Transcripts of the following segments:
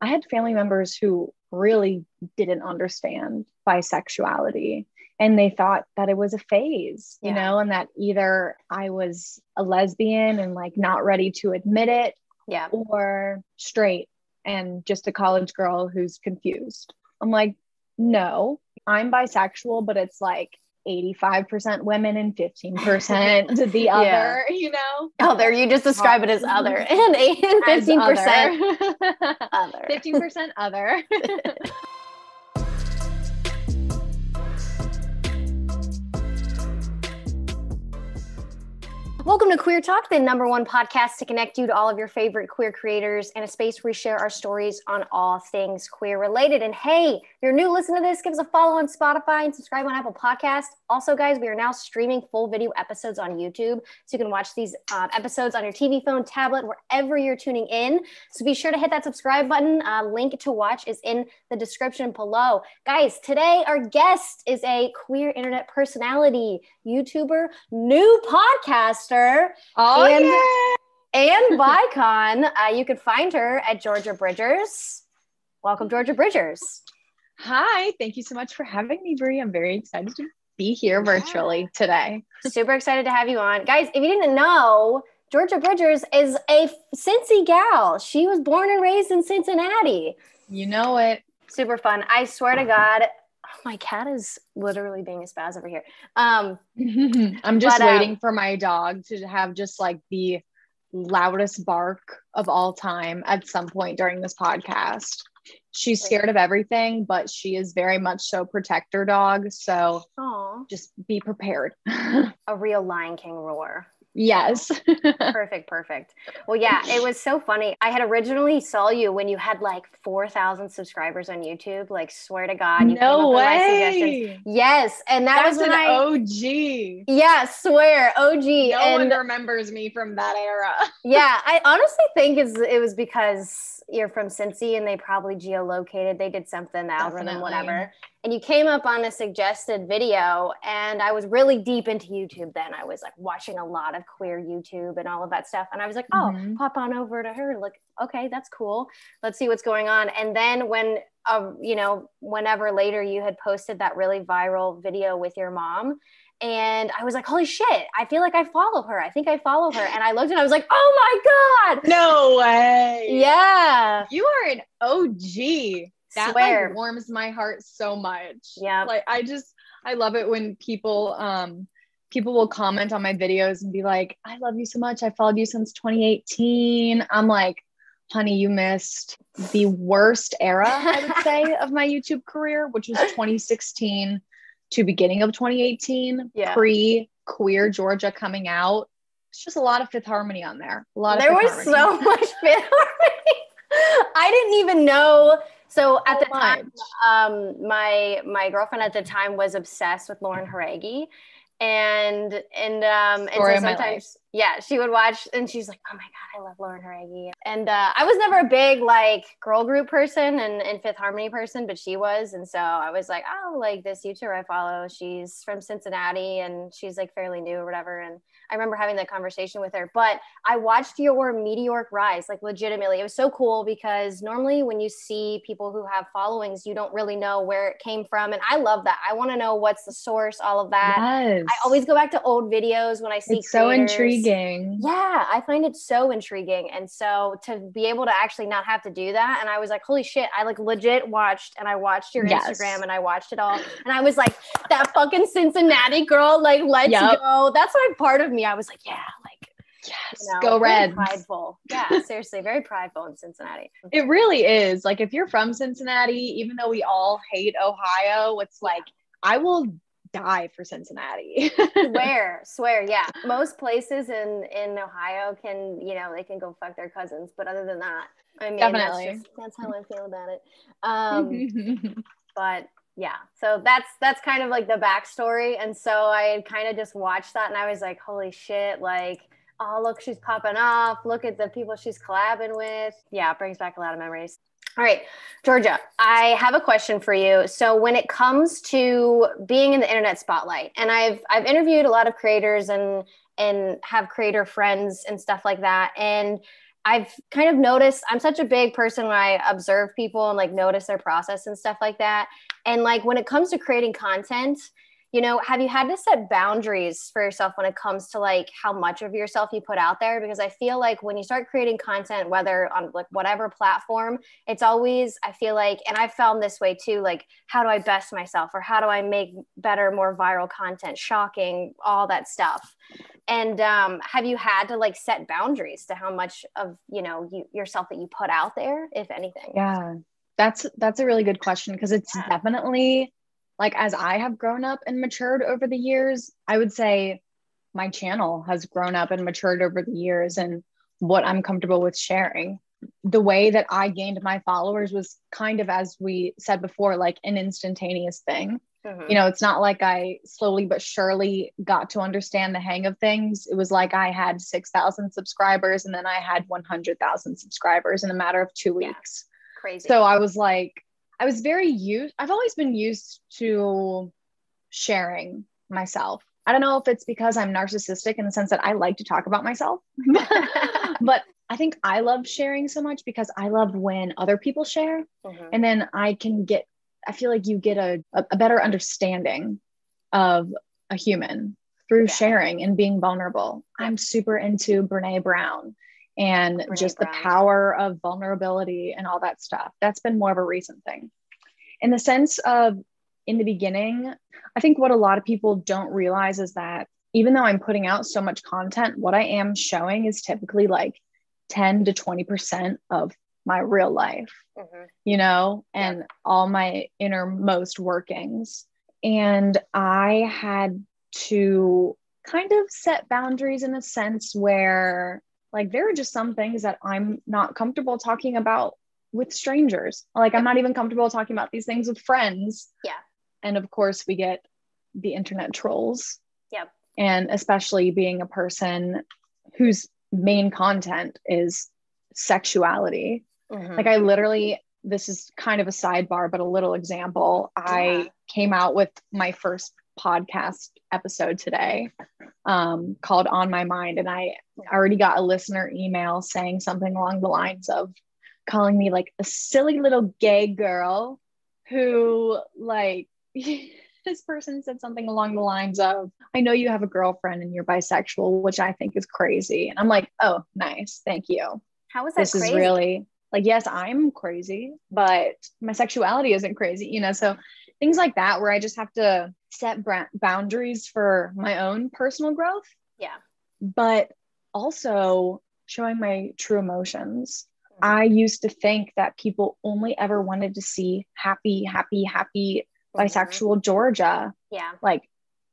I had family members who really didn't understand bisexuality and they thought that it was a phase, you Yeah. know, and that either I was a lesbian and like not ready to admit it Yeah. or straight and just a college girl who's confused. I'm like, no, I'm bisexual, but it's like 85% women and 15% the Yeah. other, you know? Oh, other, you just describe it as other and and fifteen percent other. other. 15% other. Welcome to Queer Talk, the number one podcast to connect you to all of your favorite queer creators and a space where we share our stories on all things queer related. And hey, if you're new, listen to this, give us a follow on Spotify and subscribe on Apple Podcast. Also, guys, we are now streaming full video episodes on YouTube. So you can watch these um, episodes on your TV, phone, tablet, wherever you're tuning in. So be sure to hit that subscribe button. Uh, link to watch is in the description below. Guys, today our guest is a queer internet personality, YouTuber, new podcaster, Oh, And- yeah. and Vicon. Uh, you can find her at Georgia Bridgers. Welcome, Georgia Bridgers. Hi, thank you so much for having me, Brie. I'm very excited to be here virtually today. Super excited to have you on. Guys, if you didn't know, Georgia Bridgers is a Cincy gal. She was born and raised in Cincinnati. You know it. Super fun. I swear to God, my cat is literally being a spaz over here. Um, I'm just But, uh, waiting for my dog to have just like the loudest bark of all time at some point during this podcast. She's scared of everything, but she is very much so protector dog. So aw, just be prepared. a real Lion King roar. Yes. perfect perfect well yeah it was so funny i had originally saw you when you had like 4000 subscribers on youtube like swear to god you no with my suggestions. way. yes and that That's was when an i OG. yeah swear og No and one remembers me from that era. yeah i honestly think is it was because you're from cincy and they probably geolocated they did something the algorithm whatever and you came up on a suggested video and i was really deep into youtube then. I was like watching a lot of queer youtube and all of that stuff and i was like oh Mhm. pop on over to her like okay that's cool. Let's see what's going on. And then when uh, you know whenever later you had posted that really viral video with your mom and i was like holy shit i feel like i follow her. I think i follow her. And i looked and i was like oh my god! No way. yeah. You are an OG. That Swear. like warms my heart so much. Yeah. Like I just I love it when people um people will comment on my videos and be like, I love you so much. I followed you since 2018. I'm like, honey, you missed the worst era, I would say, of my YouTube career, which was 2016 to beginning of 2018, Yeah. pre queer Georgia coming out. It's just a lot of Fifth Harmony on there. A lot of there was Harmony. so much Fifth Harmony. I didn't even know. So at So the time, um, my my girlfriend at the time was obsessed with Lauren Jauregui, and and um, and so sometimes yeah, she would watch, and she's like, oh my god, I love Lauren Jauregui, and uh, I was never a big like girl group person and, and Fifth Harmony person, but she was, and so I was like, oh, like this YouTuber I follow, she's from Cincinnati, and she's like fairly new or whatever, and I remember having that conversation with her, but I watched your meteoric rise, like legitimately. It was so cool because normally when you see people who have followings, you don't really know where it came from. And I love that. I want to know what's the source, all of that. Yes. I always go back to old videos when I see it's so intriguing. Yeah, I find it so intriguing. And so to be able to actually not have to do that, and I was like, holy shit, I like legit watched and I watched your Yes. Instagram and I watched it all. And I was like, that fucking Cincinnati girl, like, let's Yep. go. That's like part of me. I was like, yeah, like, Yes, you know, go red. Prideful. Yeah, seriously, very prideful in Cincinnati. It really is. Like if you're from Cincinnati, even though we all hate Ohio, it's like I will die for Cincinnati. swear, swear, yeah. Most places in in Ohio can, you know, they can go fuck their cousins, but other than that, I mean, Definitely. That's, just, that's how I feel about it. Um, but yeah. So that's that's kind of like the backstory. And so i had kind of just watched that and i was like holy shit like oh look she's popping off. Look at the people she's collabing with. Yeah brings back a lot of memories. All right georgia i have a question for you. So when it comes to being in the internet spotlight and i've i've interviewed a lot of creators and and have creator friends and stuff like that. And I've kind of noticed I'm such a big person when I observe people and like notice their process and stuff like that. And like when it comes to creating content, you know have you had to set boundaries for yourself when it comes to like how much of yourself you put out there? Because i feel like when you start creating content whether on like whatever platform it's always i feel like and i've found this way too like how do i best myself? Or how do i make better more viral content? Shocking all that stuff. And um, have you had to like set boundaries to how much of you know you, yourself that you put out there if anything? Yeah. That's that's a really good question because it's yeah. definitely like as I have grown up and matured over the years, I would say my channel has grown up and matured over the years and what I'm comfortable with sharing. The way that I gained my followers was kind of, as we said before, like an instantaneous thing. Mm-hmm. You know, it's not like I slowly but surely got to understand the hang of things. It was like I had 6,000 subscribers and then I had 100,000 subscribers in a matter of two weeks. Yeah. Crazy. So I was like, I was very used, I've always been used to sharing myself. I don't know if it's because I'm narcissistic in the sense that I like to talk about myself, but I think I love sharing so much because I love when other people share. Mm-hmm. And then I can get, I feel like you get a, a better understanding of a human through yeah. sharing and being vulnerable. I'm super into Brene Brown and just Brown. the power of vulnerability and all that stuff. That's been more of a recent thing. In the sense of in the beginning, I think what a lot of people don't realize is that even though I'm putting out so much content, what I am showing is typically like 10 to 20% of my real life, mm-hmm. you know, and yeah. all my innermost workings. And I had to kind of set boundaries in a sense where like there are just some things that I'm not comfortable talking about with strangers. Like I'm not even comfortable talking about these things with friends. Yeah. And of course we get the internet trolls. Yep. And especially being a person whose main content is sexuality. Mm-hmm. Like I literally this is kind of a sidebar but a little example. Yeah. I came out with my first podcast episode today um, called On My Mind. And I already got a listener email saying something along the lines of calling me like a silly little gay girl who, like, this person said something along the lines of, I know you have a girlfriend and you're bisexual, which I think is crazy. And I'm like, oh, nice. Thank you. How is that this crazy? is really like, yes, I'm crazy, but my sexuality isn't crazy, you know? So things like that, where I just have to set boundaries for my own personal growth. Yeah. But also showing my true emotions. Mm-hmm. I used to think that people only ever wanted to see happy, happy, happy mm-hmm. bisexual Georgia. Yeah. Like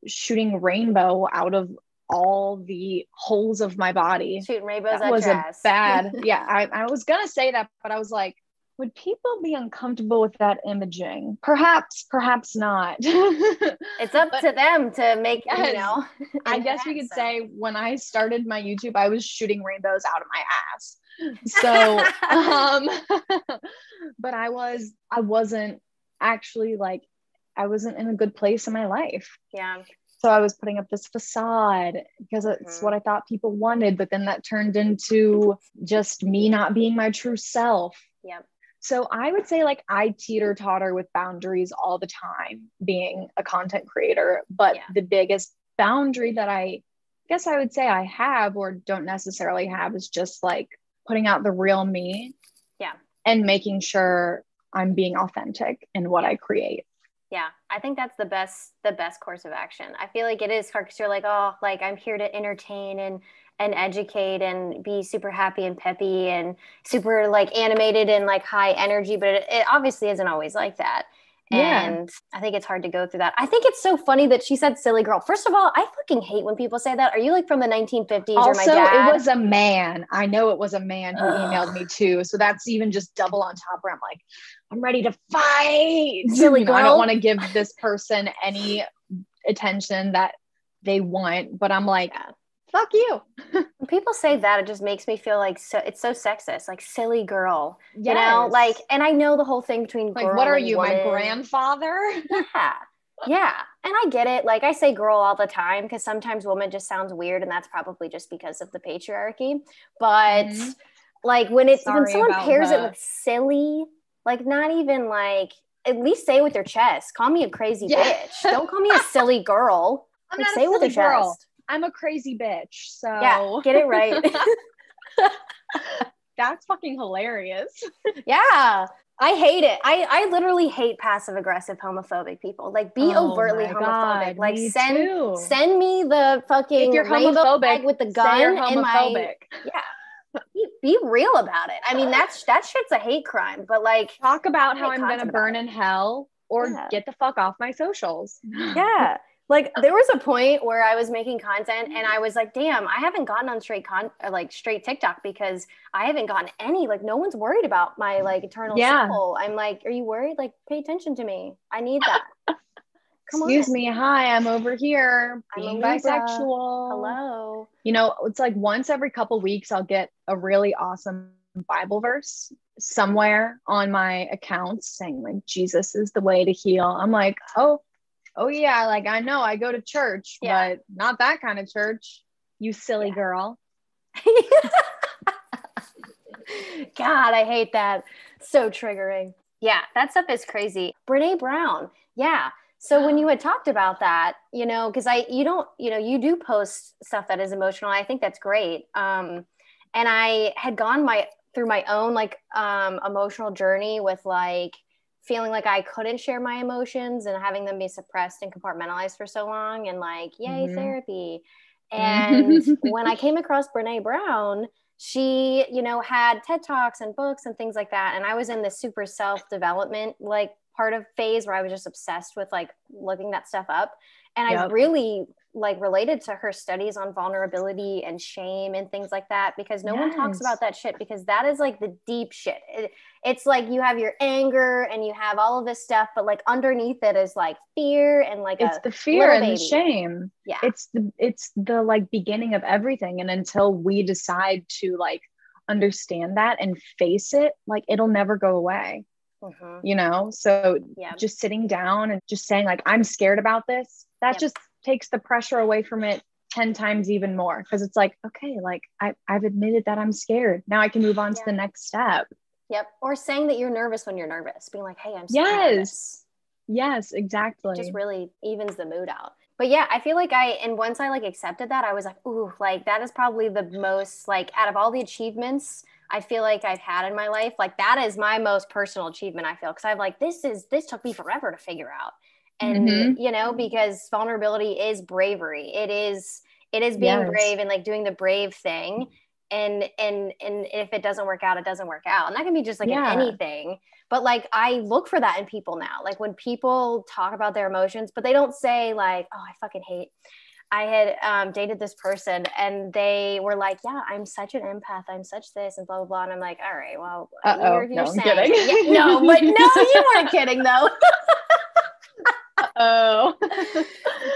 shooting rainbow out of all the holes of my body. Shooting rainbows that was a bad. yeah, I, I was gonna say that, but I was like, would people be uncomfortable with that imaging? Perhaps, perhaps not. it's up but, to them to make, yes, you know. I guess we could say when I started my YouTube, I was shooting rainbows out of my ass. So, um, but I was, I wasn't actually like, I wasn't in a good place in my life. Yeah. So I was putting up this facade because it's mm-hmm. what I thought people wanted, but then that turned into just me not being my true self. Yep. So I would say like I teeter totter with boundaries all the time being a content creator. But yeah. the biggest boundary that I guess I would say I have or don't necessarily have is just like putting out the real me. Yeah. And making sure I'm being authentic in what I create. Yeah, I think that's the best the best course of action. I feel like it is hard because you're like, oh, like I'm here to entertain and and educate and be super happy and peppy and super like animated and like high energy but it, it obviously isn't always like that. Yeah. and i think it's hard to go through that. I think it's so funny that she said silly girl. First of all i fucking hate when people say that. Are you like from the 1950s also, or my dad it was a man. I know it was a man who Ugh. emailed me too. So that's even just double on top where i'm like i'm ready to fight. Silly girl. i don't want to give this person any attention that they want but i'm like fuck you. when people say that, it just makes me feel like so it's so sexist, like silly girl. Yes. You know, like and I know the whole thing between like what are you, woman. my grandfather? yeah. Yeah. And I get it. Like I say girl all the time because sometimes woman just sounds weird and that's probably just because of the patriarchy. But mm-hmm. Like when it's when someone pairs it with silly, like not even like at least say with your chest. Call me a crazy Yeah. bitch. Don't call me a silly girl. I'm Like, not say a with your girl. chest. I'm a crazy bitch. So Yeah, get it right. that's fucking hilarious. yeah. I hate it. I, I literally hate passive aggressive homophobic people. Like be Oh overtly homophobic. God, like me send too. send me the fucking if you're homophobic, with the gun in my yeah. Be, be real about it. I mean that's that shit's a hate crime, but like Talk about how I'm gonna burn in hell or Yeah. get the fuck off my socials. yeah like there was a point where i was making content and mm-hmm. i was like damn i haven't gotten on straight con like straight tiktok because i haven't gotten any like no one's worried about my like eternal Yeah. soul. I'm like are you worried? Like pay attention to me. I need that. Come Excuse on. me, hi, I'm over here I'm being bisexual. hello. You know, it's like once every couple weeks I'll get a really awesome Bible verse somewhere on my account saying like Jesus is the way to heal. I'm like, oh, oh yeah, like I know I go to church, Yeah. but not that kind of church. You silly Yeah. girl. God, I hate that. So triggering. Yeah, that stuff is crazy. Brene Brown. Yeah. So when you had talked about that, you know, because I, you don't, you know, you do post stuff that is emotional. I think that's great. Um, and I had gone my through my own like um, emotional journey with like feeling like I couldn't share my emotions and having them be suppressed and compartmentalized for so long, and like, yay, Mhm. therapy. And when I came across Brene Brown, she, you know, had TED Talks and books and things like that. And I was in this super self development like part of phase where I was just obsessed with like looking that stuff up. And I really like related to her studies on vulnerability and shame and things like that because no one talks about that shit because that is like the deep shit. It- it's like you have your anger and you have all of this stuff, but like underneath it is like fear and like it's the fear and the shame. yeah. It's the it's the like beginning of everything. And until we decide to like understand that and face it, like it'll never go away. Mhm. you know so Yeah. just sitting down and just saying like i'm scared about this that Yep. just takes the pressure away from it 10 times even more because it's like okay like I, i've admitted that i'm scared now i can move on to the next step Yep. Or saying that you're nervous when you're nervous, being like, hey, I'm Yes. nervous. yes exactly Just really evens the mood out. But yeah, I feel like I, and once I like accepted that, I was like, ooh, like that is probably the most, like, out of all the achievements I feel like I've had in my life, like that is my most personal achievement, I feel. Cause I'm like, this is, this took me forever to figure out. And, Mhm. you know, because vulnerability is bravery. It is, it is being Yes. brave and like doing the brave thing. And, and, and if it doesn't work out, it doesn't work out. And that can be just like Yeah. in anything. But like, I look for that in people now. Like when people talk about their emotions, but they don't say like, oh, I fucking hate. I had um, dated this person and they were like, yeah, I'm such an empath. I'm such this and blah, blah, blah. And I'm like, all right, well, Uh-oh. you're, you're No, I'm saying kidding. Yeah, no, but no, you weren't kidding though. oh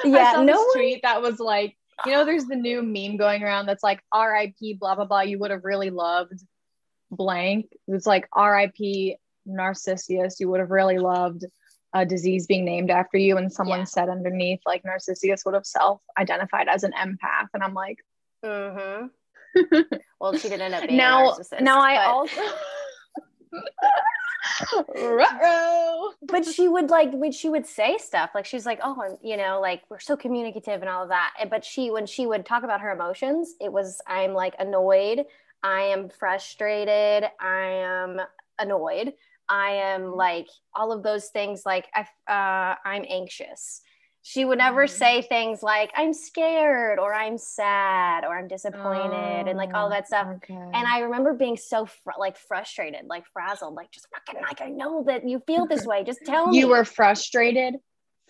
Yeah, no this one- that was like you know there's the new meme going around that's like rip blah blah blah you would have really loved blank it's like rip narcissus you would have really loved a disease being named after you and someone Yeah. said underneath like narcissus would have self-identified as an empath and i'm like mm-hmm. Well, she didn't end up being now a narcissist. now i but- also. but she would like when she would say stuff like she's like oh and, you know like we're so communicative and all of that. And, but she when she would talk about her emotions it was i'm like annoyed. I am frustrated. I am annoyed. I am like all of those things like i uh, i'm anxious she would never Mhm. say things like i'm scared or i'm sad or i'm disappointed and like all Oh, that stuff okay. and I remember being so fr- like frustrated, like frazzled, like just fucking like I know that you feel this way. Just tell me. you were frustrated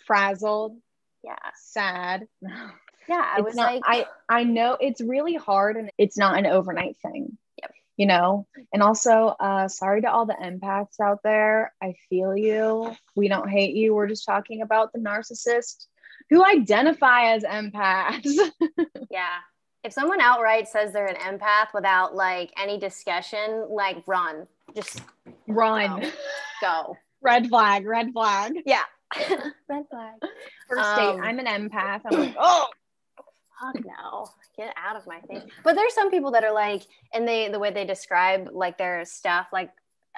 frazzled yeah, sad yeah. I it's was not like, i i know it's really hard and it's not an overnight thing. You know and also uh sorry to all the empaths out there i feel you we don't hate you we're just talking about the narcissist who identify as empaths yeah. If someone outright says they're an empath without like any discussion, like run, just run Oh. go. red flag red flag Yeah. Red flag. first date Um, i'm an empath i'm like oh fuck no. Get out of my face. But there's some people that are like and they the way they describe like their stuff like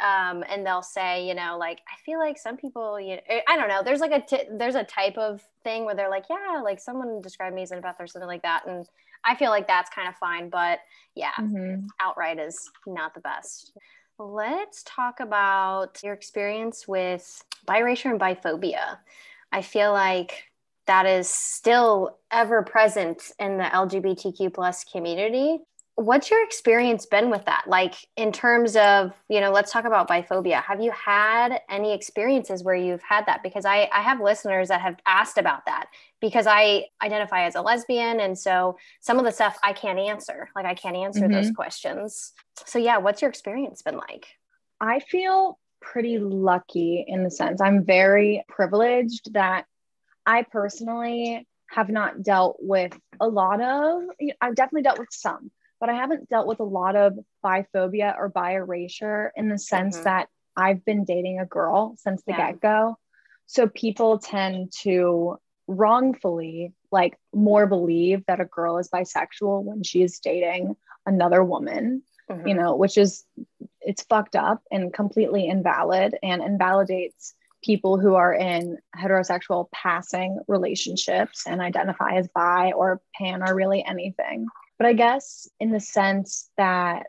um and they'll say you know like i feel like some people you know, i don't know. There's like a t- there's a type of thing where they're like yeah like someone described me as an empath or something like that and i feel like that's kind of fine but yeah mm-hmm. outright is not the best. Let's talk about your experience with bi erasure and biphobia. I feel like that is still ever present in the LGBTQ plus community. What's your experience been with that? Like in terms of, you know, let's talk about biphobia. Have you had any experiences where you've had that? Because I, I have listeners that have asked about that because I identify as a lesbian. And so some of the stuff I can't answer, like I can't answer mm-hmm. those questions. So yeah, what's your experience been like? I feel pretty lucky in the sense I'm very privileged that I personally have not dealt with a lot of, I've definitely dealt with some, but I haven't dealt with a lot of biphobia or bi erasure in the sense mm-hmm. that I've been dating a girl since the yeah. get go. So people tend to wrongfully like more believe that a girl is bisexual when she is dating another woman, mm-hmm. you know, which is it's fucked up and completely invalid and invalidates people who are in heterosexual passing relationships and identify as bi or pan or really anything. But I guess in the sense that,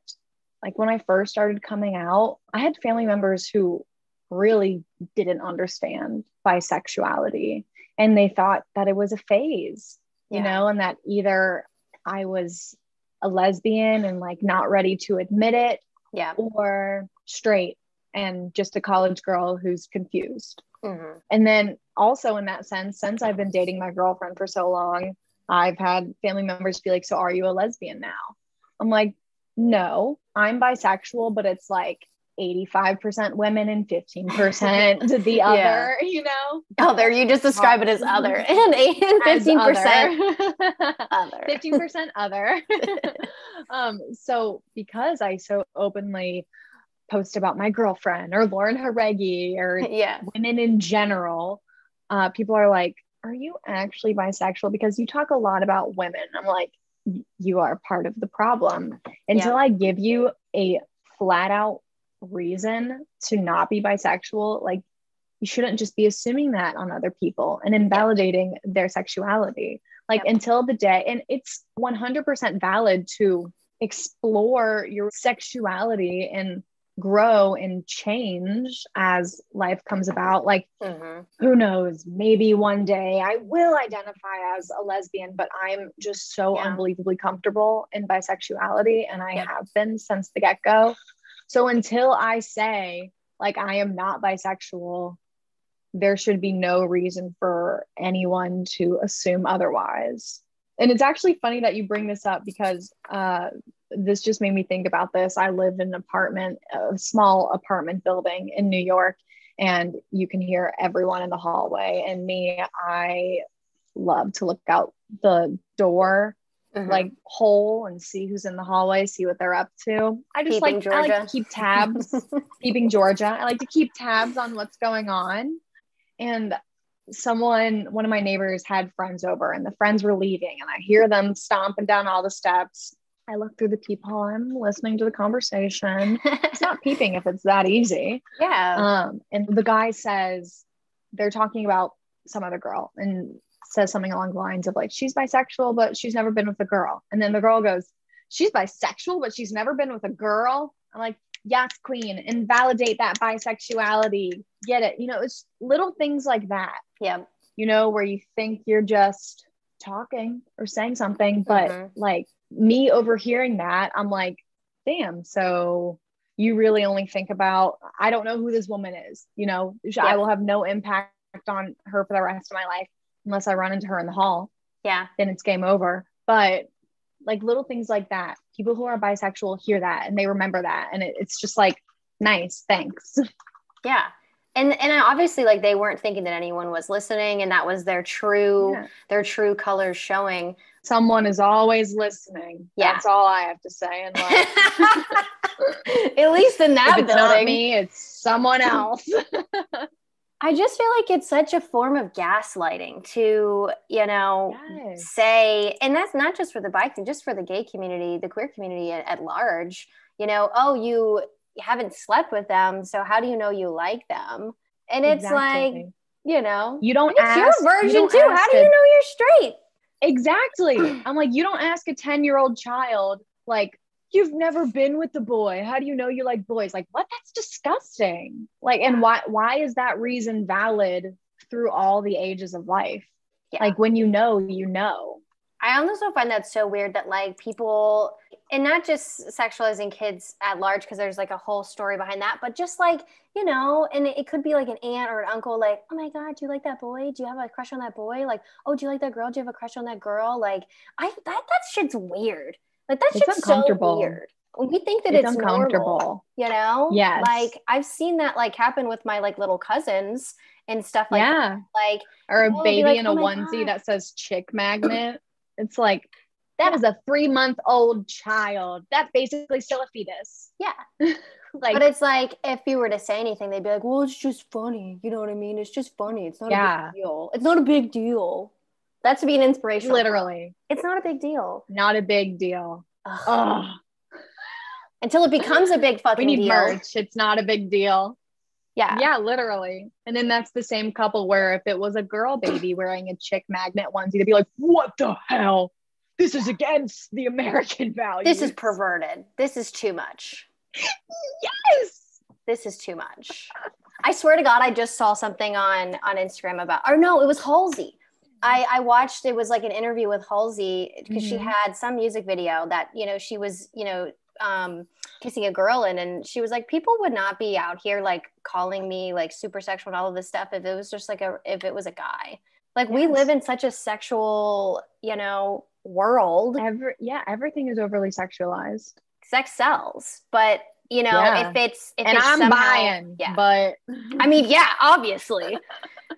like, when I first started coming out, I had family members who really didn't understand bisexuality and they thought that it was a phase, yeah. you know, and that either I was a lesbian and like not ready to admit it, yeah, or straight and just a college girl who's confused. Mm-hmm. And then also in that sense, since I've been dating my girlfriend for so long, I've had family members be like, So are you a lesbian now? I'm like, No, I'm bisexual, but it's like 85% women and 15% the other, yeah. you know? Other, you just describe it as other and, and 15% other. 15% other. um, so because I so openly post about my girlfriend or Lauren Jauregui or yeah. women in general, uh, people are like, Are you actually bisexual? Because you talk a lot about women. I'm like, You are part of the problem. Until yeah. I give you a flat out reason to not be bisexual, like, you shouldn't just be assuming that on other people and invalidating yeah. their sexuality. Like, until the day, and it's 100% valid to explore your sexuality and grow and change as life comes about. Like, mm-hmm. who knows? Maybe one day I will identify as a lesbian, but I'm just so yeah. unbelievably comfortable in bisexuality, and I yep. have been since the get go. So until I say, like, I am not bisexual, there should be no reason for anyone to assume otherwise. And it's actually funny that you bring this up because uh, this just made me think about this. I live in an apartment, a small apartment building in New York, and you can hear everyone in the hallway. And me, I love to look out the door mm-hmm. like hole and see who's in the hallway, see what they're up to. I just like Georgia. I like to keep tabs. keeping Georgia. I like to keep tabs on what's going on. And someone, one of my neighbors had friends over and the friends were leaving and I hear them stomping down all the steps I look through the peephole. I'm listening to the conversation. it's not peeping if it's that easy. Yeah. Um, and the guy says they're talking about some other girl and says something along the lines of like she's bisexual, but she's never been with a girl. And then the girl goes, "She's bisexual, but she's never been with a girl." I'm like, "Yes, queen, invalidate that bisexuality. Get it? You know, it's little things like that. Yeah. You know, where you think you're just talking or saying something, but mm-hmm. like me overhearing that, I'm like, damn, so you really only think about, I don't know who this woman is, you know, yeah. I will have no impact on her for the rest of my life unless I run into her in the hall. Yeah. Then it's game over. But like little things like that, people who are bisexual hear that and they remember that. And it, it's just like, nice, thanks. Yeah. And and obviously like they weren't thinking that anyone was listening and that was their true yeah. their true colors showing. Someone is always listening. Yeah. That's all i have to say in life. At least in that if it's building. not me it's someone else I just feel like it's such a form of gaslighting to, you know, Yes. say, and that's not just for the bike just for the gay community, the queer community at, at large. You know, oh, you haven't slept with them, so how do you know you like them? And it's like, you know, you don't it's ask your version don't too. How do you know you're straight? Exactly. I'm like, you don't ask a 10 year old child, like, you've never been with the boy. How do you know you like boys? Like, what? That's disgusting. Like, and why why is that reason valid through all the ages of life? Yeah. Like when you know, you know. I also find that so weird that like people, and not just sexualizing kids at large, because there's like a whole story behind that, but just like, you know, and it, it could be like an aunt or an uncle, like, oh my God, do you like that boy? Do you have a crush on that boy? Like, oh, do you like that girl? Do you have a crush on that girl? Like, I, that, that shit's weird. Like, that It's shit's so weird. We think that It's it's, uncomfortable. normal, you know? Yes. Like, I've seen that like happen with my like little cousins and stuff like yeah. Like, Or a people will be baby like, in a "Oh my onesie God." that says chick magnet. It's like that is a three month old child. That's basically still a fetus. yeah. like but it's like if you were to say anything, they'd be like, "Well, it's just funny." You know what I mean? It's just funny. It's not a big deal. It's not a big deal. That's to be an inspiration. literally it's not a big deal not a big deal. Ugh. Ugh. until it becomes a big fucking we need deal. merch. It's not a big deal. Yeah, Yeah, literally. And then that's the same couple where if it was a girl baby wearing a chick magnet onesie, they'd be like, "What the hell? This is against the American values." this is perverted. This is too much. yes. This is too much. I swear to God, I just saw something on on Instagram about, or no, it was Halsey. I, I watched it was like an interview with Halsey because she Mhm. had some music video that you know she was you know um kissing a girl in and she was like people would not be out here like calling me like super sexual and all of this stuff if it was just like a if it was a guy like we live in such a sexual you know world Every yeah, everything is overly sexualized. sex sells but you know Yeah. if it's if and it's I'm somehow- buying, yeah but I mean, yeah, obviously.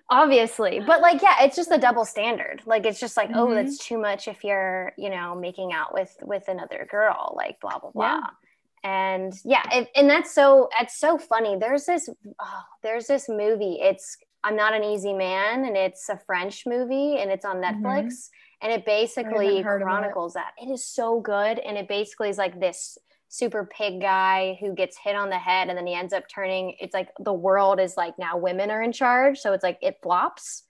Obviously. But like, yeah, it's just a double standard. Like it's just like, oh, Mhm. that's too much if you're, you know, making out with with another girl, like blah blah blah. Yeah. And yeah, it, and that's so it's so funny. There's this oh, there's this movie. It's I'm not an easy man, and it's a French movie, and it's on Netflix. And it basically of it. chronicles that. It is so good. And it basically is like this super pig guy who gets hit on the head and then he ends up turning it's like the world is like now women are in charge. So it's like it flops.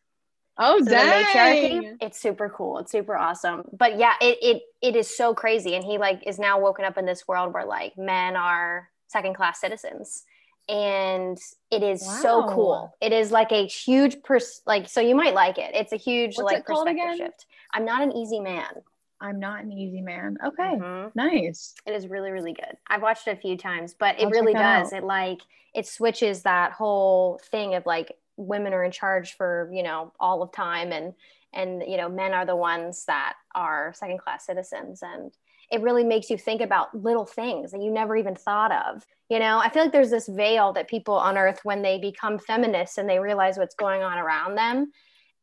Oh so dang. it's super cool. It's super awesome. But yeah it, it it is so crazy. And he like is now woken up in this world where like men are second class citizens. And it is so cool. It is like a huge pers- like so you might like it. It's a huge What's like perspective shift. I'm not an easy man I'm not an easy man. Okay, Mhm. nice. It is really, really good. I've watched it a few times, but it I'll really does. out. It like it switches that whole thing of like women are in charge for you know all of time, and and you know men are the ones that are second class citizens, and it really makes you think about little things that you never even thought of. You know, I feel like there's this veil that people unearth when they become feminists and they realize what's going on around them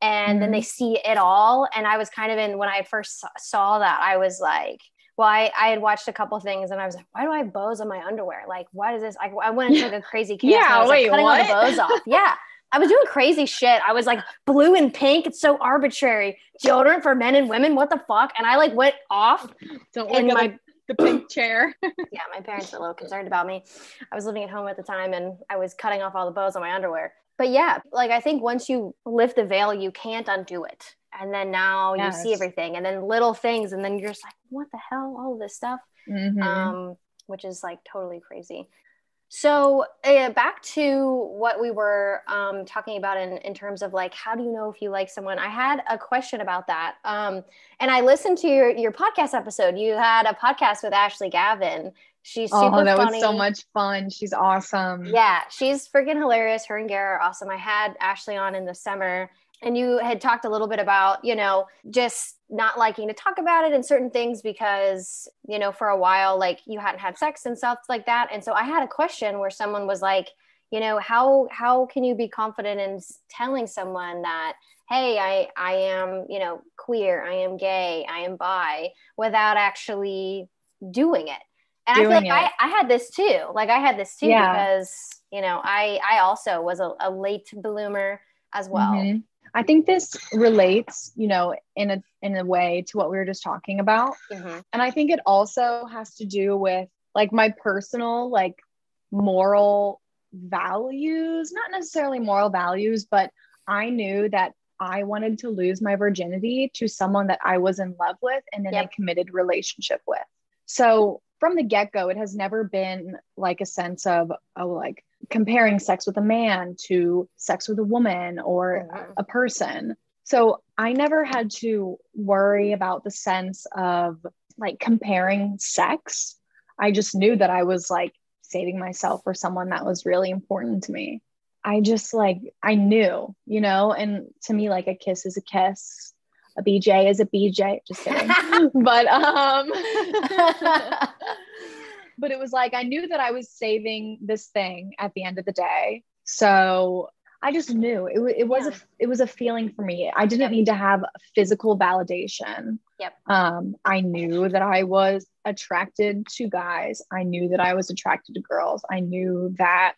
and then they mm-hmm. see it all and i was kind of in when i first saw- that i was like well I, I had watched a couple things and i was like why do i have bows on my underwear? Like why is this? I, I went into like a crazy chaos Yeah, I was wait, like cutting all the bows off. Yeah i was doing crazy shit. I was like blue and pink. It's so arbitrary. Deodorant for men and women? What the fuck? And i like went off Don't in look at my the pink chair. yeah, my parents were a little concerned about me. I was living at home at the time and I was cutting off all the bows on my underwear. But yeah, like I think once you lift the veil, you can't undo it. And then now you see everything and then little things. And then you're just like, what the hell? All of this stuff. Mhm. Um, which is like totally crazy. So uh, back to what we were um, talking about in, in terms of like, how do you know if you like someone? I had a question about that. Um, and I listened to your, your podcast episode. You had a podcast with Ashley Gavin. She's oh, super oh, that funny. was so much fun. She's awesome. Yeah, she's freaking hilarious. Her and Gary are awesome. I had Ashley on in the summer, and you had talked a little bit about, you know, just not liking to talk about it and certain things because, you know, for a while, like you hadn't had sex and stuff like that. And so I had a question where someone was like, you know, how how can you be confident in telling someone that, hey, I I am, you know, queer, I am gay, I am bi, without actually doing it? And I feel like it. I, I had this too. Like I had this too Yeah. because you know I I also was a, a late bloomer as well. Mhm. I think this relates, you know, in a in a way to what we were just talking about. Mhm. And I think it also has to do with like my personal like moral values, not necessarily moral values, but I knew that I wanted to lose my virginity to someone that I was in love with and in Yep. a committed relationship with. So from the get go, it has never been like a sense of, oh, like comparing sex with a man to sex with a woman or Mhm. a person. So I never had to worry about the sense of like comparing sex. I just knew that I was like saving myself for someone that was really important to me. I just like, I knew, you know, and to me, like a kiss is a kiss, a BJ is a BJ. Just kidding. but, um, but it was like, I knew that I was saving this thing at the end of the day. So I just knew it, it was Yeah. a it was a feeling for me. I didn't Yep. need to have physical validation. Yep. Um, I knew that I was attracted to guys. I knew that I was attracted to girls. I knew that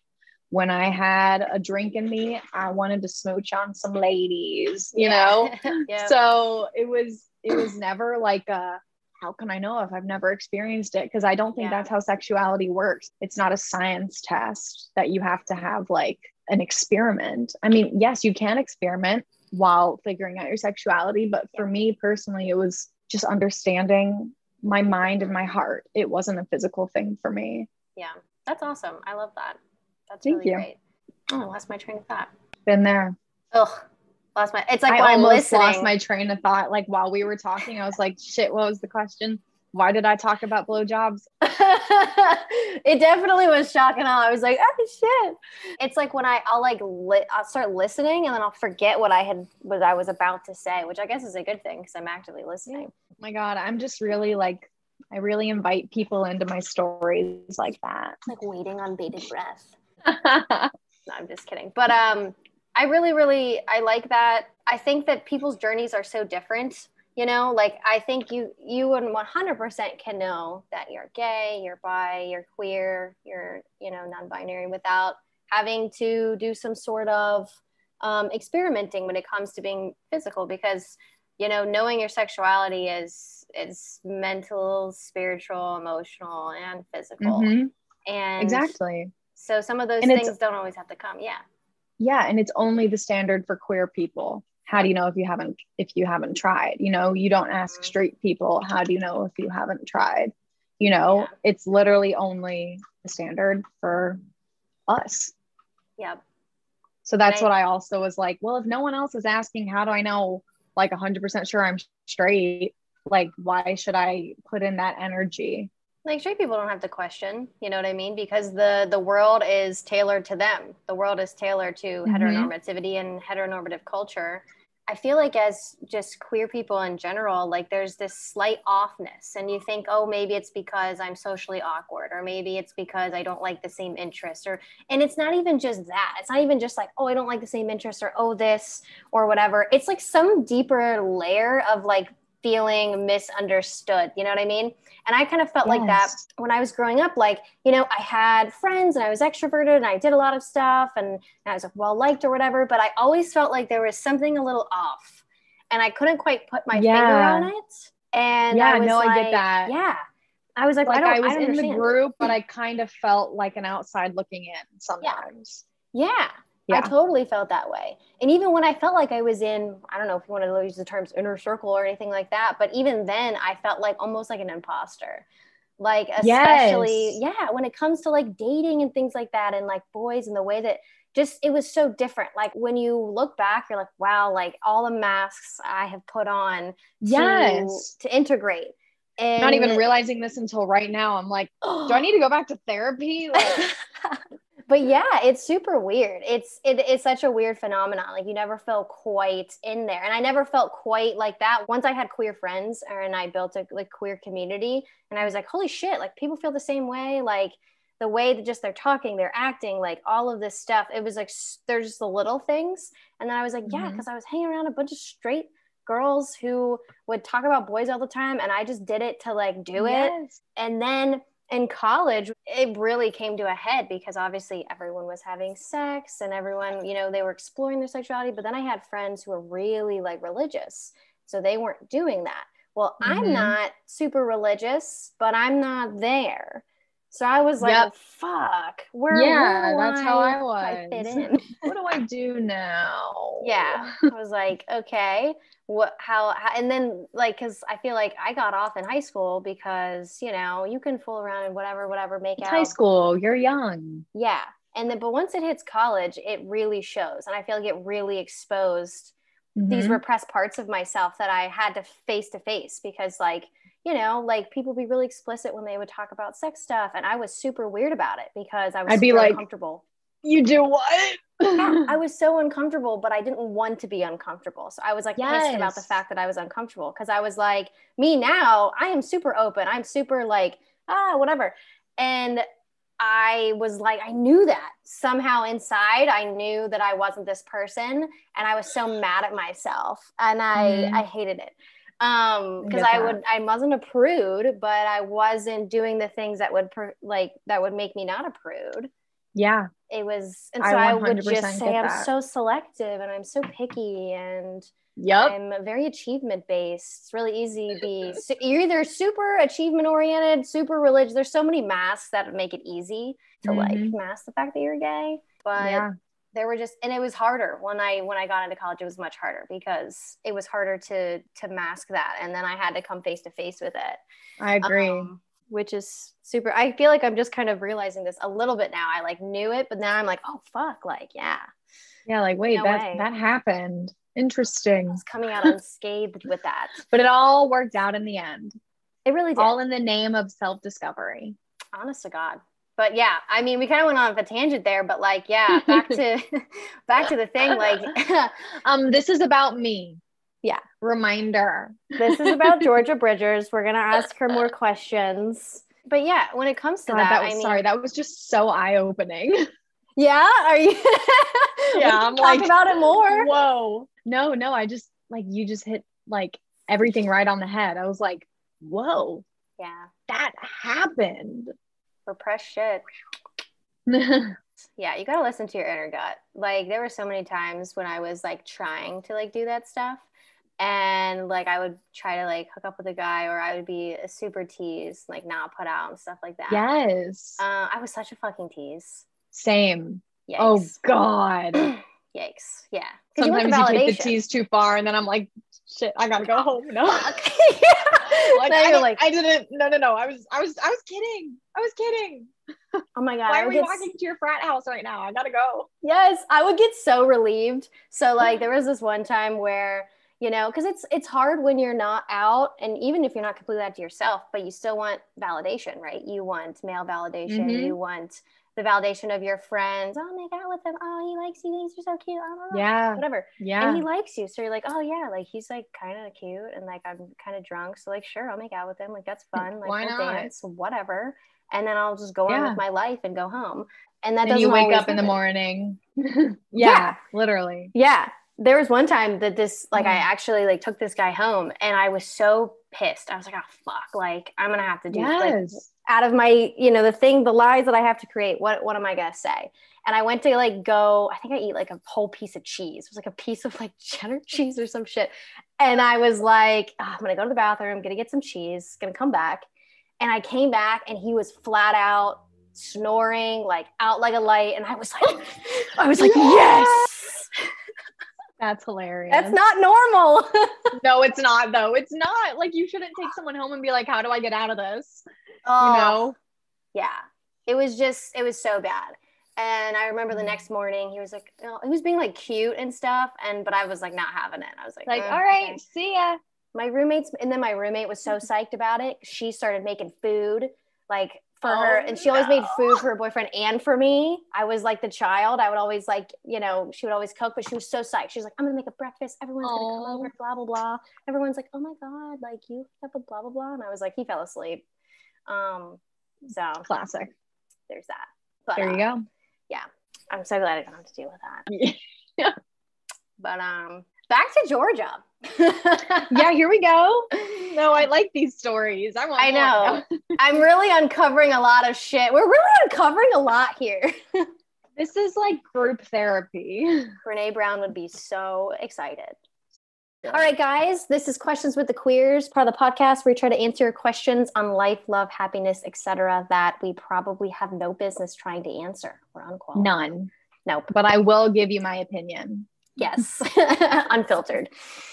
when I had a drink in me, I wanted to smooch on some ladies, you know? yeah. So it was it was never like a how can I know if I've never experienced it? Because I don't think Yeah. that's how sexuality works. It's not a science test that you have to have like an experiment. I mean, yes, you can experiment while figuring out your sexuality, but for me personally, it was just understanding my mind and my heart. It wasn't a physical thing for me. yeah, that's awesome. I love that. That's Thank really you. great. Oh, I lost my train of thought. Been there. Ugh, lost my. It's like I almost lost my train of thought. Like while we were talking, I was like, shit, what was the question? Why did I talk about blowjobs? it definitely was shocking. I was like, oh shit. It's like when I I'll like li- I'll start listening and then I'll forget what I had what I was about to say, which I guess is a good thing because I'm actively listening. Oh my god i'm just really like i really invite people into my stories like that like waiting on bated breath. No, I'm just kidding. But um, I really, really, I like that. I think that people's journeys are so different. You know, like I think you you and 100% can know that you're gay, you're bi, you're queer, you're you know non-binary without having to do some sort of um, experimenting when it comes to being physical because you know knowing your sexuality is is mental, spiritual, emotional, and physical. Mhm, And exactly so some of those And things don't always have to come. Yeah. yeah and it's only the standard for queer people how do you know if you haven't if you haven't tried you know you don't ask Mhm. straight people how do you know if you haven't tried you know Yeah. it's literally only the standard for us Yeah. so that's I- what i also was like well if no one else is asking how do i know like 100% sure i'm straight like why should i put in that energy Like straight people don't have to question, you know what I mean? Because the the world is tailored to them. The world is tailored to Mhm. heteronormativity and heteronormative culture. I feel like as just queer people in general, like there's this slight offness, and you think, oh, maybe it's because I'm socially awkward, or maybe it's because I don't like the same interests, or and it's not even just that. It's not even just like, oh, I don't like the same interests, or oh, this, or whatever. It's like some deeper layer of like feeling misunderstood. You know what I mean? And I kind of felt like that when I was growing up, like, you know, I had friends and I was extroverted and I did a lot of stuff and, and I was well liked or whatever, but I always felt like there was something a little off and I couldn't quite put my finger on it. And Yeah, I was no, I get that. Yeah. I was like, like I, don't, I was I in the group, but I kind of felt like an outside looking in sometimes. Yeah. Yeah. I totally felt that way. And even when I felt like I was in, I don't know if you want to use the terms inner circle or anything like that, but even then I felt like almost like an imposter. Like especially, Yes. yeah, when it comes to like dating and things like that and like boys and the way that just it was so different. Like when you look back, you're like, wow, like all the masks I have put on to, Yes. to integrate. And Not even realizing this until right now. I'm like, do I need to go back to therapy? Like, but yeah, it's super weird. It's it is such a weird phenomenon. Like you never feel quite in there, and I never felt quite like that. Once I had queer friends, er, and I built a like queer community, and I was like, holy shit! Like people feel the same way. Like the way that just they're talking, they're acting, like all of this stuff. It was like s- there's just the little things, and then I was like, yeah, mm-hmm. because I was hanging around a bunch of straight girls who would talk about boys all the time, and I just did it to like do it and then in college, it really came to a head because obviously everyone was having sex and everyone, you know, they were exploring their sexuality. But then I had friends who were really like religious. So they weren't doing that. Well, mm-hmm. I'm not super religious, but I'm not there. So I was like, yep. fuck, where Yeah, where that's I, how I was. I fit in. what do I do now? Yeah. I was like, okay, what how, how and then like cuz I feel like I got off in high school because, you know, you can fool around and whatever whatever make it's out. High school, you're young. Yeah. And then but once it hits college, it really shows and I feel like it really exposed mm-hmm. these repressed parts of myself that I had to face to face because like you know, like people be really explicit when they would talk about sex stuff. And I was super weird about it because I was I'd be like, uncomfortable. You do what? yeah, I was so uncomfortable, but I didn't want to be uncomfortable. So I was like yes. pissed about the fact that I was uncomfortable because I was like, me now, I am super open. I'm super like, ah, whatever. And I was like, I knew that somehow inside, I knew that I wasn't this person, and I was so mad at myself, and I mm. I hated it um because I, would I wasn't a prude but I wasn't doing the things that would per, like that would make me not a prude yeah it was and so I, I would just say I'm so selective and I'm so picky and Yep. I'm very achievement based. It's really easy to be you're either super achievement oriented, super religious. There's so many masks that make it easy to mm-hmm. like mask the fact that you're gay. But yeah there were just and it was harder. When i when i got into college it was much harder because it was harder to to mask that. And then i had to come face to face with it. I agree. Um, which is super i feel like i'm just kind of realizing this a little bit now. I like knew it but now i'm like oh fuck like yeah. Yeah like wait no that way. that happened. Interesting. Coming out unscathed with that. But it all worked out in the end. It really did. all in the name of self-discovery. Honest to god but yeah, I mean, we kind of went on a tangent there, but like, yeah, back to back to the thing. Like, um, this is about me. Yeah. Reminder. this is about Georgia Bridgers. We're gonna ask her more questions. But yeah, when it comes to God, that, that was, I mean, sorry, that was just so eye opening. Yeah, are you? yeah, I'm talk like about it more. Whoa, no, no, I just like you just hit like everything right on the head. I was like, whoa, yeah, that happened repressed shit. yeah, you gotta listen to your inner gut. Like there were so many times when I was like trying to like do that stuff. And like I would try to like hook up with a guy or I would be a super tease, like not put out and stuff like that. Yes. Uh, I was such a fucking tease. Same. Oh God. Yikes. Yeah. Sometimes you, you take the tease too far and then I'm like, shit, I gotta go home. No. like, I, like, I didn't. No, no, no. I was, I was, I was kidding. I was kidding. Oh my god! Why are we walking to your frat house right now? I gotta go. Yes, I would get so relieved. So like, there was this one time where you know, because it's it's hard when you're not out, and even if you're not completely out to yourself, but you still want validation, right? You want male validation. Mm-hmm. You want the validation of your friends. Oh, make out with him. Oh, he likes you. He thinks you're so cute. Oh, yeah. Whatever. Yeah. And he likes you. So you're like, oh yeah, like he's like kind of cute and like I'm kind of drunk. So like, sure, I'll make out with him. Like that's fun. Like Why we'll not? dance, whatever. And then I'll just go yeah. on with my life and go home. And that doesn't you wake up in the morning. yeah, yeah, literally. Yeah. There was one time that this like mm. I actually like took this guy home and I was so pissed. I was like, oh fuck, like I'm gonna have to do yes. like out of my, you know, the thing, the lies that I have to create. What what am I gonna say? And I went to like go, I think I eat like a whole piece of cheese. It was like a piece of like cheddar cheese or some shit. And I was like, oh, I'm gonna go to the bathroom, gonna get some cheese, gonna come back. And I came back and he was flat out snoring, like out like a light. And I was like, I was like, yes. That's hilarious. That's not normal. no, it's not though. It's not. Like you shouldn't take someone home and be like, "How do I get out of this?" Oh, you know? Yeah. It was just it was so bad. And I remember the next morning he was like, oh, he was being like cute and stuff. And but I was like not having it. I was like, like, oh, all right, okay. see ya. My roommates, and then my roommate was so psyched about it. She started making food. Like for oh, her and she always made food for her boyfriend and for me. I was like the child. I would always like you know she would always cook but she was so psyched. She was like i'm gonna make a breakfast. Everyone's oh. gonna come over blah blah blah. Everyone's like oh my god like you have a blah blah blah and i was like he fell asleep. Um so classic. there's that. But, there you uh, go yeah. I'm so glad i don't have to deal with that. Yeah. But um back to Georgia. yeah, here we go. No, I like these stories. I want. I know. I'm really uncovering a lot of shit. We're really uncovering a lot here. this is like group therapy. Brene Brown would be so excited. All right, guys, this is Questions with the Queers, part of the podcast where we try to answer your questions on life, love, happiness, etc. that we probably have no business trying to answer or unqualified. None. Nope. But I will give you my opinion. Yes. Unfiltered.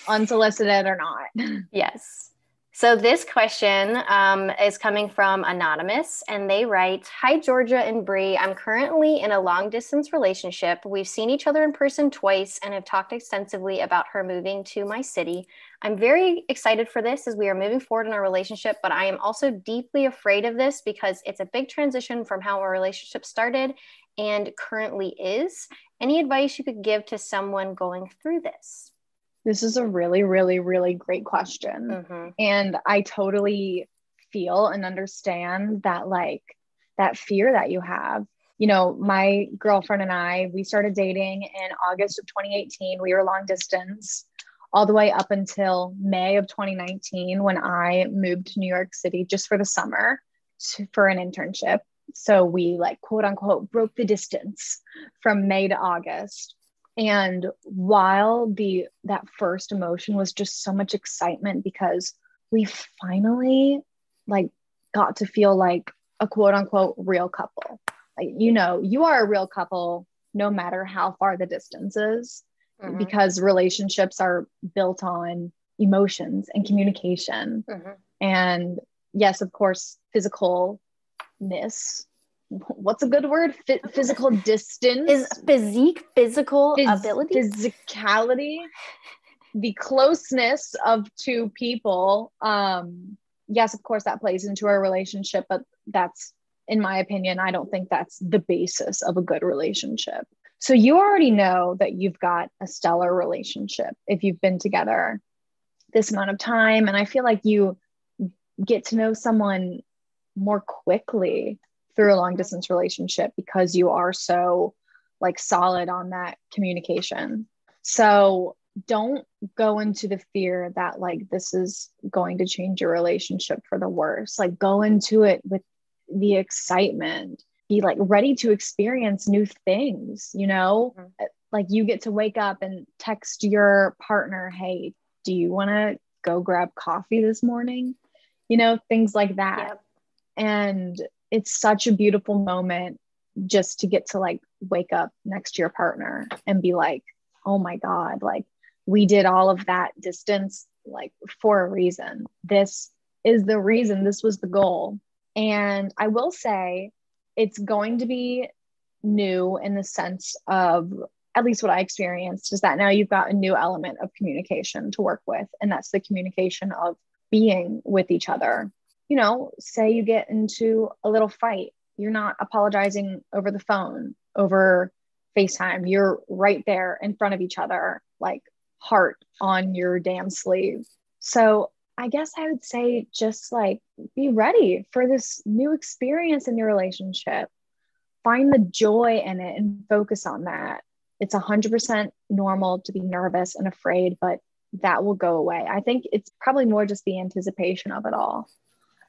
Unsolicited or not. Yes. So this question um, is coming from Anonymous, and they write Hi, Georgia and Bree. I'm currently in a long distance relationship. We've seen each other in person twice and have talked extensively about her moving to my city. I'm very excited for this as we are moving forward in our relationship, but I am also deeply afraid of this because it's a big transition from how our relationship started and currently is. Any advice you could give to someone going through this? This is a really, really, really great question. Mm-hmm. And I totally feel and understand that, like, that fear that you have. You know, my girlfriend and I, we started dating in August of 2018. We were long distance all the way up until May of 2019 when I moved to New York City just for the summer to, for an internship. So we like quote unquote broke the distance from May to August. And while the that first emotion was just so much excitement because we finally like got to feel like a quote unquote real couple. Like you know, you are a real couple no matter how far the distance is mm-hmm. because relationships are built on emotions and communication. Mm-hmm. And yes, of course, physical ness what's a good word? F- physical distance? Is physique physical Phys- ability? physicality? The closeness of two people um yes of course that plays into our relationship but that's in my opinion i don't think that's the basis of a good relationship. So you already know that you've got a stellar relationship if you've been together this amount of time and i feel like you get to know someone more quickly through a long distance relationship because you are so like solid on that communication. So don't go into the fear that like this is going to change your relationship for the worse. Like go into it with the excitement. Be like ready to experience new things, you know? Mm-hmm. Like you get to wake up and text your partner, "Hey, do you want to go grab coffee this morning?" You know, things like that. Yep. And it's such a beautiful moment just to get to like wake up next to your partner and be like, oh my God, like we did all of that distance like for a reason. This is the reason, this was the goal. And I will say it's going to be new in the sense of at least what I experienced is that now you've got a new element of communication to work with, and that's the communication of being with each other you know, say you get into a little fight, you're not apologizing over the phone, over FaceTime. You're right there in front of each other, like heart on your damn sleeve. So I guess I would say just like be ready for this new experience in your relationship. Find the joy in it and focus on that. It's 100% normal to be nervous and afraid, but that will go away. I think it's probably more just the anticipation of it all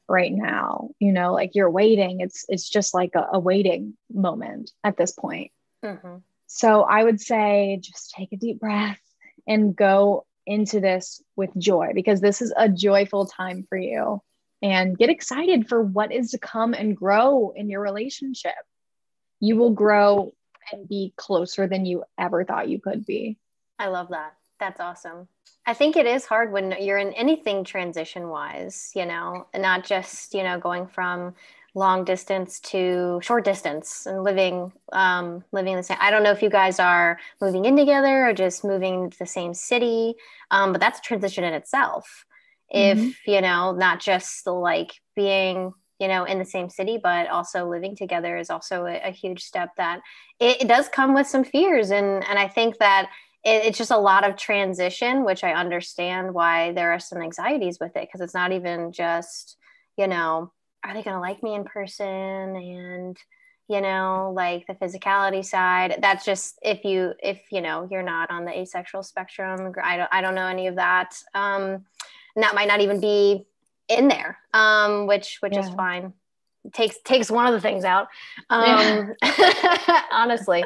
right now you know like you're waiting. It's it's just like a, a waiting moment at this point. Mm-hmm. so i would say just take a deep breath and go into this with joy because this is a joyful time for you. And get excited for what is to come and grow in your relationship. You will grow and be closer than you ever thought you could be. I love that that's awesome I think it is hard when you're in anything transition wise, you know, not just, you know, going from long distance to short distance and living um, living the same. I don't know if you guys are moving in together or just moving to the same city, um, but that's a transition in itself. Mm-hmm. If you know, not just like being you know in the same city but also living together is also a, a huge step that it, it, does come with some fears and and i think that it, it's just a lot of transition, which I understand why there are some anxieties with it because it's not even just, you know, are they going to like me in person? And, you know, like the physicality side. That's just if you if you know you're not on the asexual spectrum. I don't I don't know any of that. Um, and that might not even be in there, um, which which yeah. is fine. takes takes one of the things out. Um, yeah. honestly,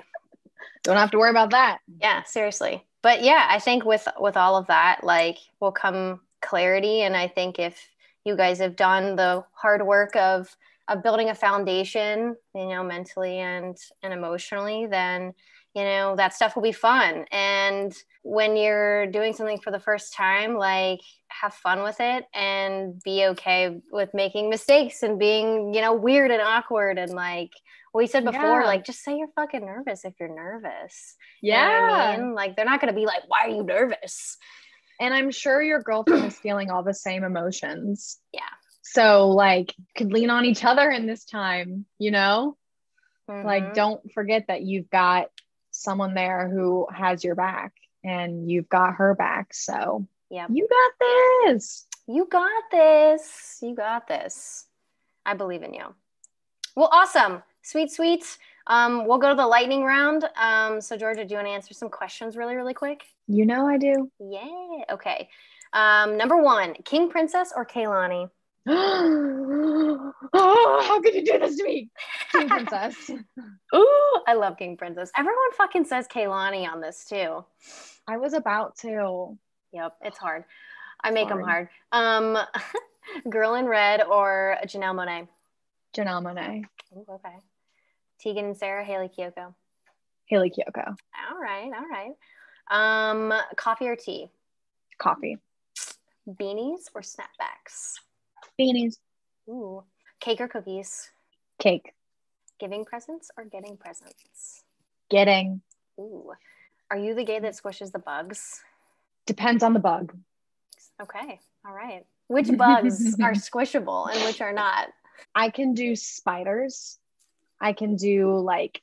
don't have to worry about that. Yeah, seriously. But yeah, I think with with all of that, like will come clarity, and I think if you guys have done the hard work of of building a foundation, you know, mentally and and emotionally, then you know that stuff will be fun. And when you're doing something for the first time, like have fun with it and be okay with making mistakes and being, you know, weird and awkward and like we said before, yeah. like just say you're fucking nervous if you're nervous. Yeah. You know I mean? Like they're not gonna be like, why are you nervous? And I'm sure your girlfriend is feeling all the same emotions. Yeah. So like could lean on each other in this time, you know? Mm-hmm. Like don't forget that you've got someone there who has your back and you've got her back. So yeah, you got this. You got this. You got this. I believe in you. Well, awesome. Sweet, sweet. Um, we'll go to the lightning round. Um, so Georgia, do you want to answer some questions really, really quick? You know I do. Yeah. Okay. Um, number one, King Princess or Kehlani? oh, how could you do this to me? King Princess. Ooh, I love King Princess. Everyone fucking says Kehlani on this too. I was about to. Yep, it's hard. I make hard. them hard. Um, Girl in Red or Janelle Monáe? Janelle Monáe. Ooh, okay. Tegan and Sara, Hayley Kiyoko. Hayley Kiyoko. All right, all right. Um, coffee or tea? Coffee. Beanies or snapbacks? Beanies. Ooh. Cake or cookies? Cake. Giving presents or getting presents? Getting. Ooh. Are you the gay that squishes the bugs? Depends on the bug. Okay. All right. Which bugs are squishable and which are not? I can do spiders. I can do like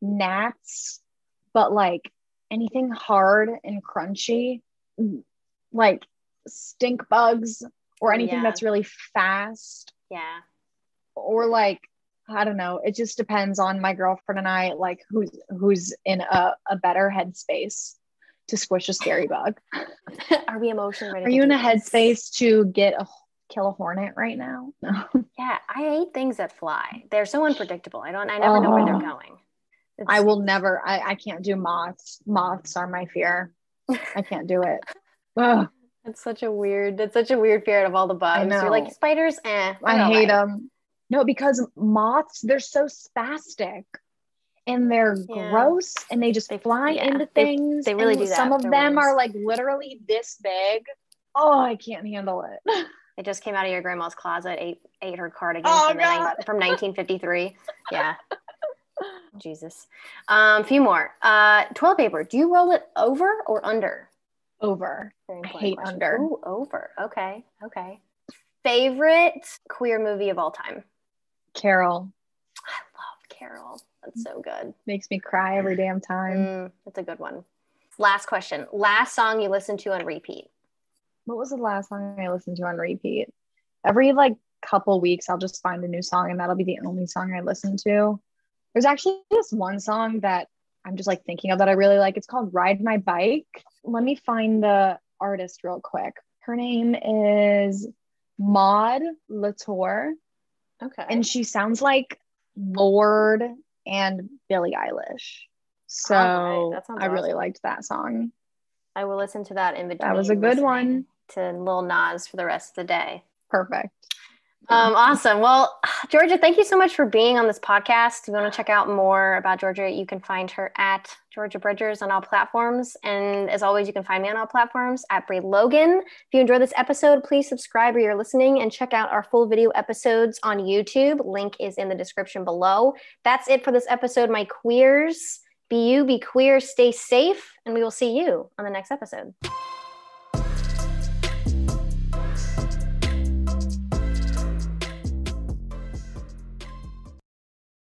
gnats, but like anything hard and crunchy, like stink bugs or anything yeah. that's really fast. Yeah. Or like I don't know. It just depends on my girlfriend and I, like who's who's in a, a better headspace to squish a scary bug. Are we emotionally ready? Are you in a headspace to get a kill a hornet right now? No. Yeah, I hate things that fly. They're so unpredictable. I don't. I never know where they're going. It's, I will never. I, I can't do moths. Moths are my fear. I can't do it. Ugh. It's such a weird. It's such a weird fear of all the bugs. You're like spiders. Eh. I hate them. No, because moths, they're so spastic and they're yeah. gross and they just they, fly yeah. into things. They, they really do that. Some of them are like literally this big. Oh, I can't handle it. It just came out of your grandma's closet, ate ate her cardigan oh, from, from 1953. Yeah. Jesus. Um, a few more. Uh, toilet paper. Do you roll it over or under? Over. I hate question. under. Ooh, over. Okay. Okay. Favorite queer movie of all time? Carol. Carol. That's so good. Makes me cry every damn time. Mm, that's a good one. Last question. Last song you listened to on repeat? What was the last song I listened to on repeat? Every like couple weeks, I'll just find a new song, and that'll be the only song I listen to. There's actually this one song that I'm just like thinking of that I really like. It's called Ride My Bike. Let me find the artist real quick. Her name is Maude Latour. Okay. And she sounds like Lorde and Billie Eilish. So right. I really liked that song. I will listen to that in between. That was a good one. To Lil Nas for the rest of the day. Perfect. Um, awesome. Well, Georgia, thank you so much for being on this podcast. If you want to check out more about Georgia, you can find her at Georgia Bridgers on all platforms. And as always, you can find me on all platforms at Brie Logan. If you enjoyed this episode, please subscribe or you're listening and check out our full video episodes on YouTube. Link is in the description below. That's it for this episode, my queers. Be you, be queer, stay safe, and we will see you on the next episode.